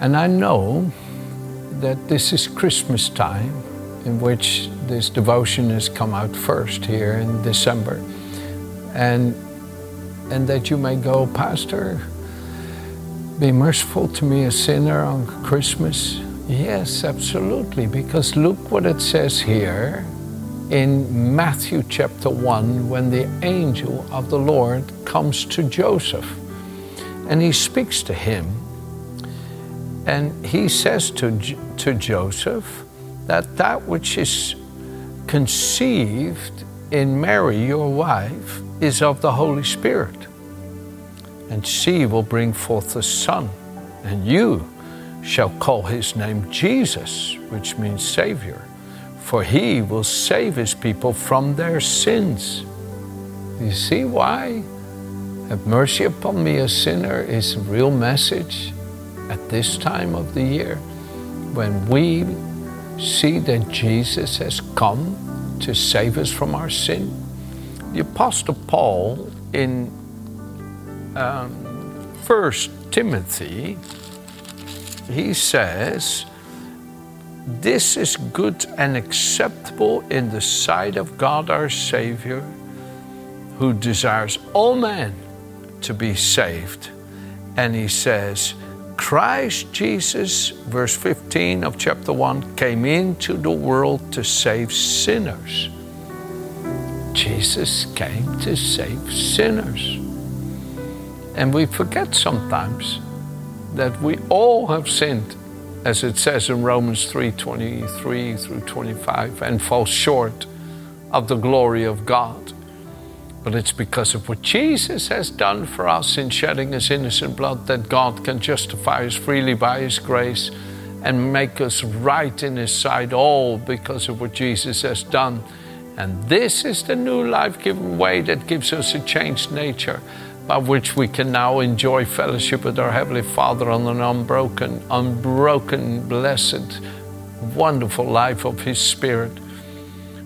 And I know that this is Christmas time, in which this devotion has come out first here in December. And, and that you may go, Pastor, be merciful to me, a sinner, on Christmas. Yes, absolutely, because look what it says here in Matthew chapter 1 when the angel of the Lord comes to Joseph and he speaks to him. And he says to, to Joseph that that which is conceived in Mary, your wife, is of the Holy Spirit. And she will bring forth a son, and you shall call his name Jesus, which means Savior for he will save his people from their sins. You see why? Have mercy upon me, a sinner, is a real message at this time of the year when we see that Jesus has come to save us from our sin. The Apostle Paul in um, 1 Timothy, he says, this is good and acceptable in the sight of God our Savior, who desires all men to be saved. And he says, Christ Jesus, verse 15 of chapter 1, came into the world to save sinners. Jesus came to save sinners. And we forget sometimes that we all have sinned as it says in Romans 3 23 through 25, and fall short of the glory of God. But it's because of what Jesus has done for us in shedding his innocent blood that God can justify us freely by his grace and make us right in his sight, all because of what Jesus has done. And this is the new life giving way that gives us a changed nature by which we can now enjoy fellowship with our Heavenly Father on an unbroken, unbroken, blessed, wonderful life of His Spirit.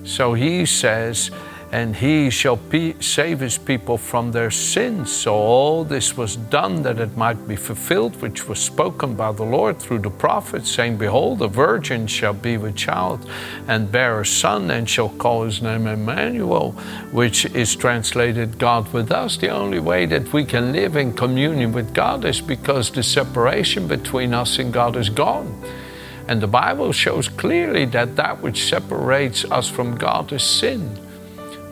So He says, and he shall pe- save his people from their sins. So all this was done that it might be fulfilled, which was spoken by the Lord through the prophets, saying, Behold, a virgin shall be with child and bear a son, and shall call his name Emmanuel, which is translated God with us. The only way that we can live in communion with God is because the separation between us and God is gone. And the Bible shows clearly that that which separates us from God is sin.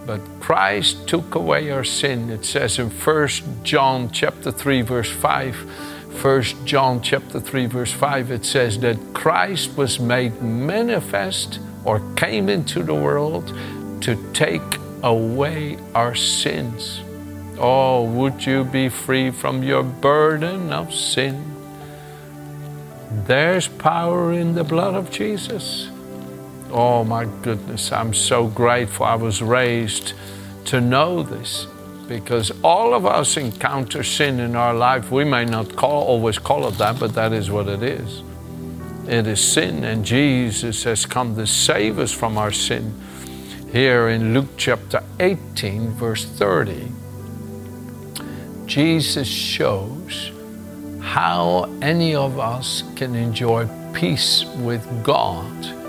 But Christ took away our sin. It says in 1 John chapter 3 verse 5, 1 John chapter 3 verse 5 it says that Christ was made manifest or came into the world to take away our sins. Oh, would you be free from your burden of sin? There's power in the blood of Jesus. Oh my goodness, I'm so grateful I was raised to know this because all of us encounter sin in our life. We may not call, always call it that, but that is what it is. It is sin, and Jesus has come to save us from our sin. Here in Luke chapter 18, verse 30, Jesus shows how any of us can enjoy peace with God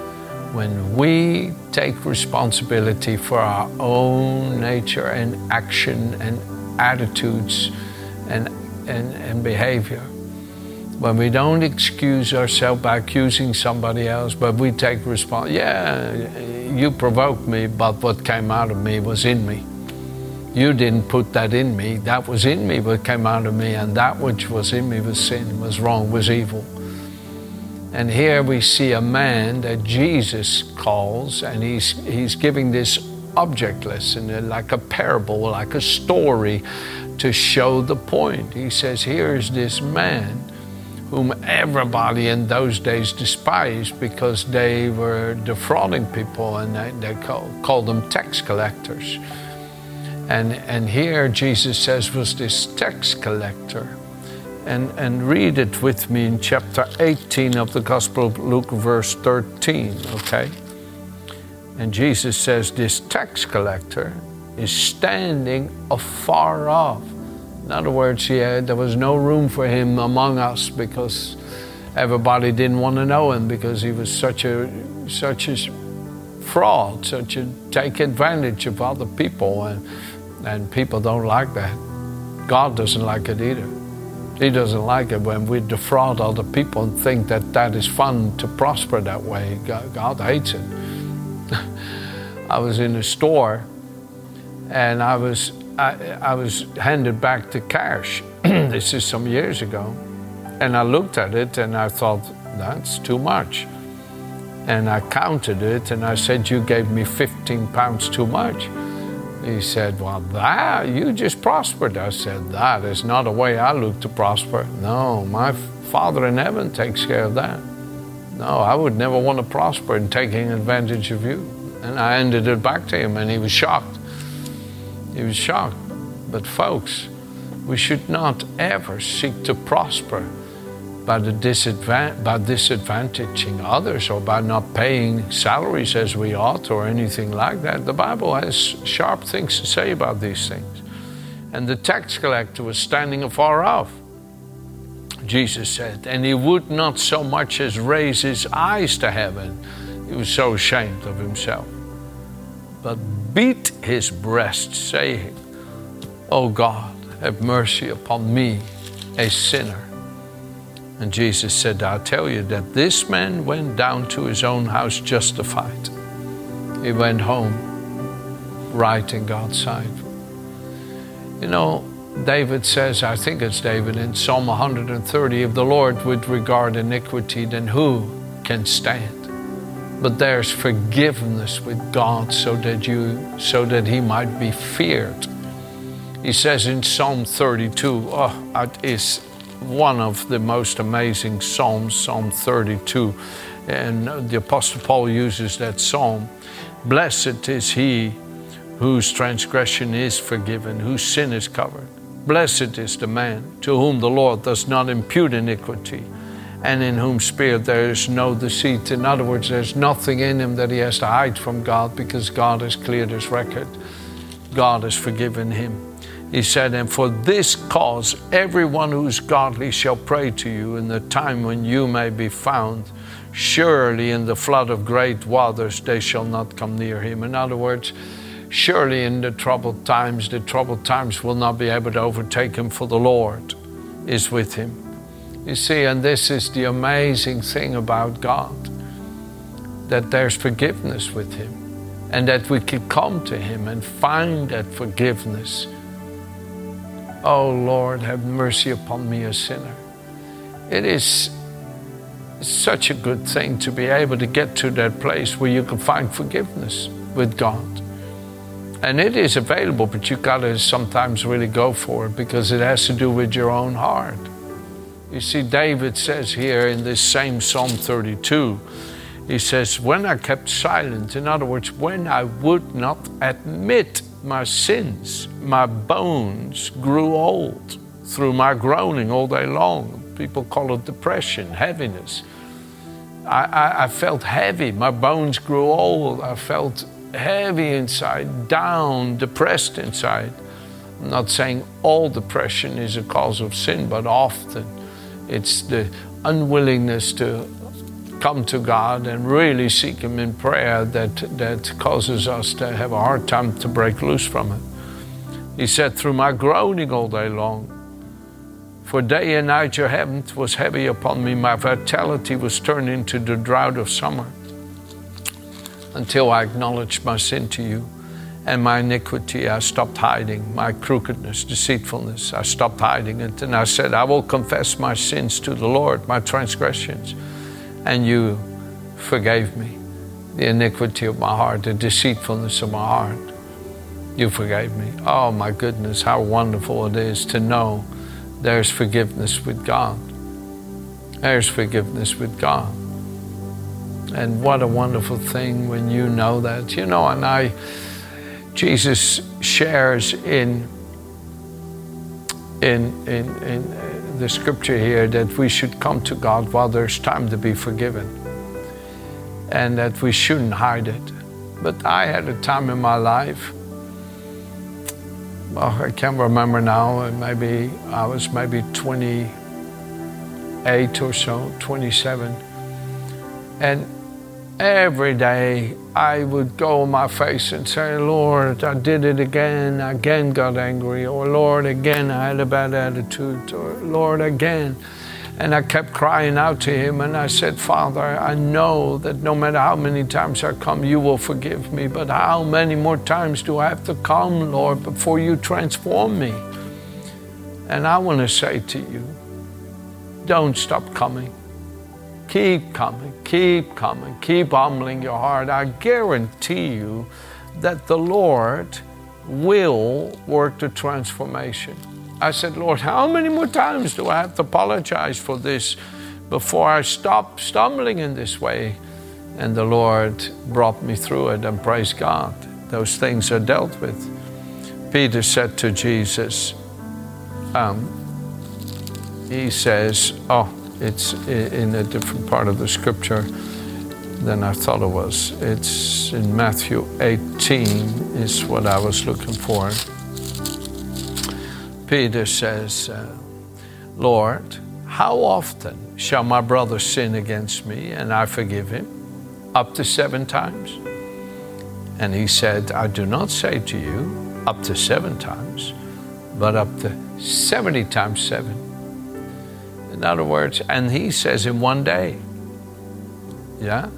when we take responsibility for our own nature and action and attitudes and, and, and behavior. When we don't excuse ourselves by accusing somebody else, but we take responsibility. Yeah, you provoked me, but what came out of me was in me. You didn't put that in me. That was in me, what came out of me, and that which was in me was sin, was wrong, was evil. And here we see a man that Jesus calls, and he's, he's giving this object lesson, uh, like a parable, like a story, to show the point. He says, Here's this man whom everybody in those days despised because they were defrauding people and they, they call, called them tax collectors. And, and here Jesus says was this tax collector. And, and read it with me in chapter 18 of the Gospel of Luke, verse 13, okay? And Jesus says this tax collector is standing afar off in other words, yeah, there was no room for him among us because everybody didn't want to know him because he was such a such a fraud, such a take advantage of other people, and and people don't like that. God doesn't like it either. He doesn't like it when we defraud other people and think that that is fun to prosper that way. God, hates it. I was in a store and I was I, I was handed back the cash. this is some years ago. And I looked at it and I thought, that's too much. And I counted it and I said, You gave me 15 pounds too much. He said, Well, that, you just prospered. I said, That is not a way I look to prosper. No, my Father in heaven takes care of that. No, I would never want to prosper in taking advantage of you. And I handed it back to him and he was shocked. He was shocked. But, folks, we should not ever seek to prosper by, the disadvan- by disadvantaging others or by not paying salaries as we ought or anything like that. The Bible has sharp things to say about these things. And the tax collector was standing afar off. Jesus said, and he would not so much as raise his eyes to heaven. He was so ashamed of himself but beat his breast, saying, O God, have mercy upon me, a sinner. And Jesus said, I tell you that this man went down to his own house justified. He went home right in God's sight. You know, David says, I think it's David in Psalm 130, if the Lord would regard iniquity, then who can stand? but there's forgiveness with God so that you so that he might be feared. He says in Psalm 32, oh, it is one of the most amazing psalms, Psalm 32. And the Apostle Paul uses that psalm. Blessed is he whose transgression is forgiven, whose sin is covered. Blessed is the man to whom the Lord does not impute iniquity and in whom spirit there is no deceit. In other words, there's nothing in him that he has to hide from God because God has cleared his record. God has forgiven him. He said, And for this cause, everyone who's godly shall pray to you in the time when you may be found. Surely in the flood of great waters they shall not come near him. In other words, surely in the troubled times, the troubled times will not be able to overtake him, for the Lord is with him. You see, and this is the amazing thing about God that there's forgiveness with Him and that we can come to Him and find that forgiveness. Oh Lord, have mercy upon me, a sinner. It is such a good thing to be able to get to that place where you can find forgiveness with God. And it is available, but you gotta sometimes really go for it because it has to do with your own heart. You see, David says here in this same Psalm 32, he says, When I kept silent, in other words, when I would not admit my sins, my bones grew old through my groaning all day long. People call it depression, heaviness. I, I, I felt heavy, my bones grew old, I felt heavy inside, down, depressed inside. I'm not saying all depression is a cause of sin, but often it's the unwillingness to come to God and really seek Him in prayer that, that causes us to have a hard time to break loose from it. He said, Through my groaning all day long, for day and night your heaven was heavy upon me, my vitality was turned into the drought of summer, until I acknowledged my sin to you and my iniquity I stopped hiding, my crookedness, deceitfulness, I stopped hiding it. And I said, I will confess my sins to the Lord, my transgressions. And you forgave me the iniquity of my heart, the deceitfulness of my heart. You forgave me. Oh my goodness, how wonderful it is to know there's forgiveness with God. There's forgiveness with God. And what a wonderful thing when you know that. You know, and I, Jesus shares in, in, in, in the scripture here that we should come to God while there's time to be forgiven and that we shouldn't hide it. But I had a time in my life, well, I can't remember now, maybe I was maybe 28 or so, 27. And every day I would go on my face and say, Lord, I did it again, I again got angry, or Lord, again I had a bad attitude, or Lord, again. And I kept crying out to him and I said, Father, I know that no matter how many times I come, you will forgive me, but how many more times do I have to come, Lord, before you transform me? And I want to say to you, don't stop coming. Keep coming, keep coming, keep humbling your heart. I guarantee you that the Lord will work the transformation. I said, Lord, how many more times do I have to apologize for this before I stop stumbling in this way? And the Lord brought me through it, and praise God, those things are dealt with. Peter said to Jesus, um, he says, Oh, it's in a different part of the scripture than I thought it was. It's in Matthew 18, is what I was looking for. Peter says, uh, Lord, how often shall my brother sin against me and I forgive him? Up to seven times? And he said, I do not say to you up to seven times, but up to 70 times seven. In other words, and he says in one day, yeah?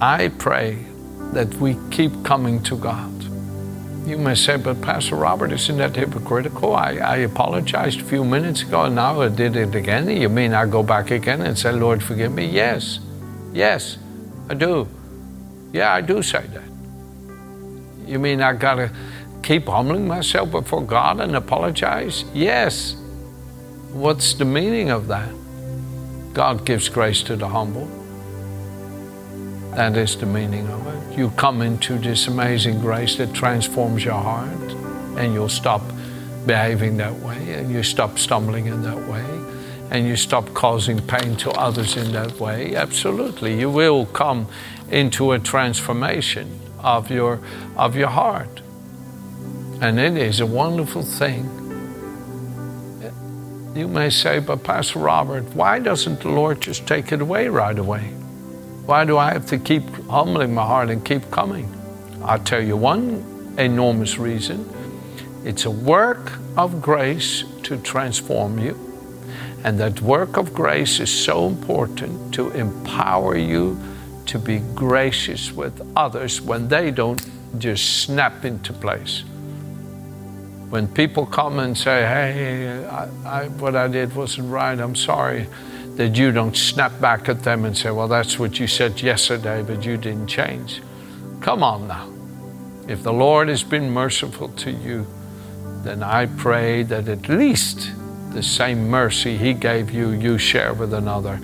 I pray that we keep coming to God. You may say, but Pastor Robert, isn't that hypocritical? I, I apologized a few minutes ago and now I did it again. You mean I go back again and say, Lord, forgive me? Yes, yes, I do. Yeah, I do say that. You mean I got to keep humbling myself before God and apologize? Yes. What's the meaning of that? God gives grace to the humble. That is the meaning of it. You come into this amazing grace that transforms your heart, and you'll stop behaving that way, and you stop stumbling in that way, and you stop causing pain to others in that way. Absolutely. You will come into a transformation of your, of your heart. And it is a wonderful thing. You may say, but Pastor Robert, why doesn't the Lord just take it away right away? Why do I have to keep humbling my heart and keep coming? I'll tell you one enormous reason. It's a work of grace to transform you. And that work of grace is so important to empower you to be gracious with others when they don't just snap into place. When people come and say, hey, I, I, what I did wasn't right, I'm sorry that you don't snap back at them and say, Well, that's what you said yesterday, but you didn't change. Come on now. If the Lord has been merciful to you, then I pray that at least the same mercy He gave you, you share with another.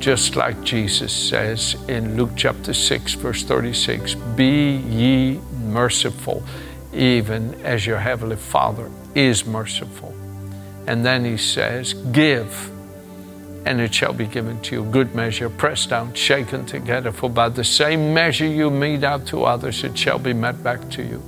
Just like Jesus says in Luke chapter 6, verse 36 Be ye merciful, even as your heavenly Father is merciful. And then He says, Give and it shall be given to you. Good measure, pressed down, shaken together. For by the same measure you mete out to others, it shall be met back to you.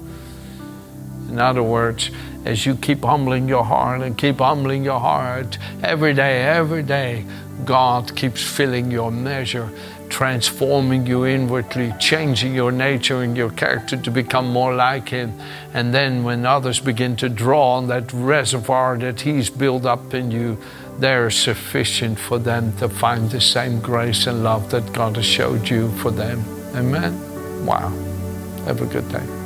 In other words, as you keep humbling your heart and keep humbling your heart every day, every day, God keeps filling your measure, transforming you inwardly, changing your nature and your character to become more like Him. And then when others begin to draw on that reservoir that He's built up in you, they're sufficient for them to find the same grace and love that God has showed you for them. Amen? Wow. Have a good day.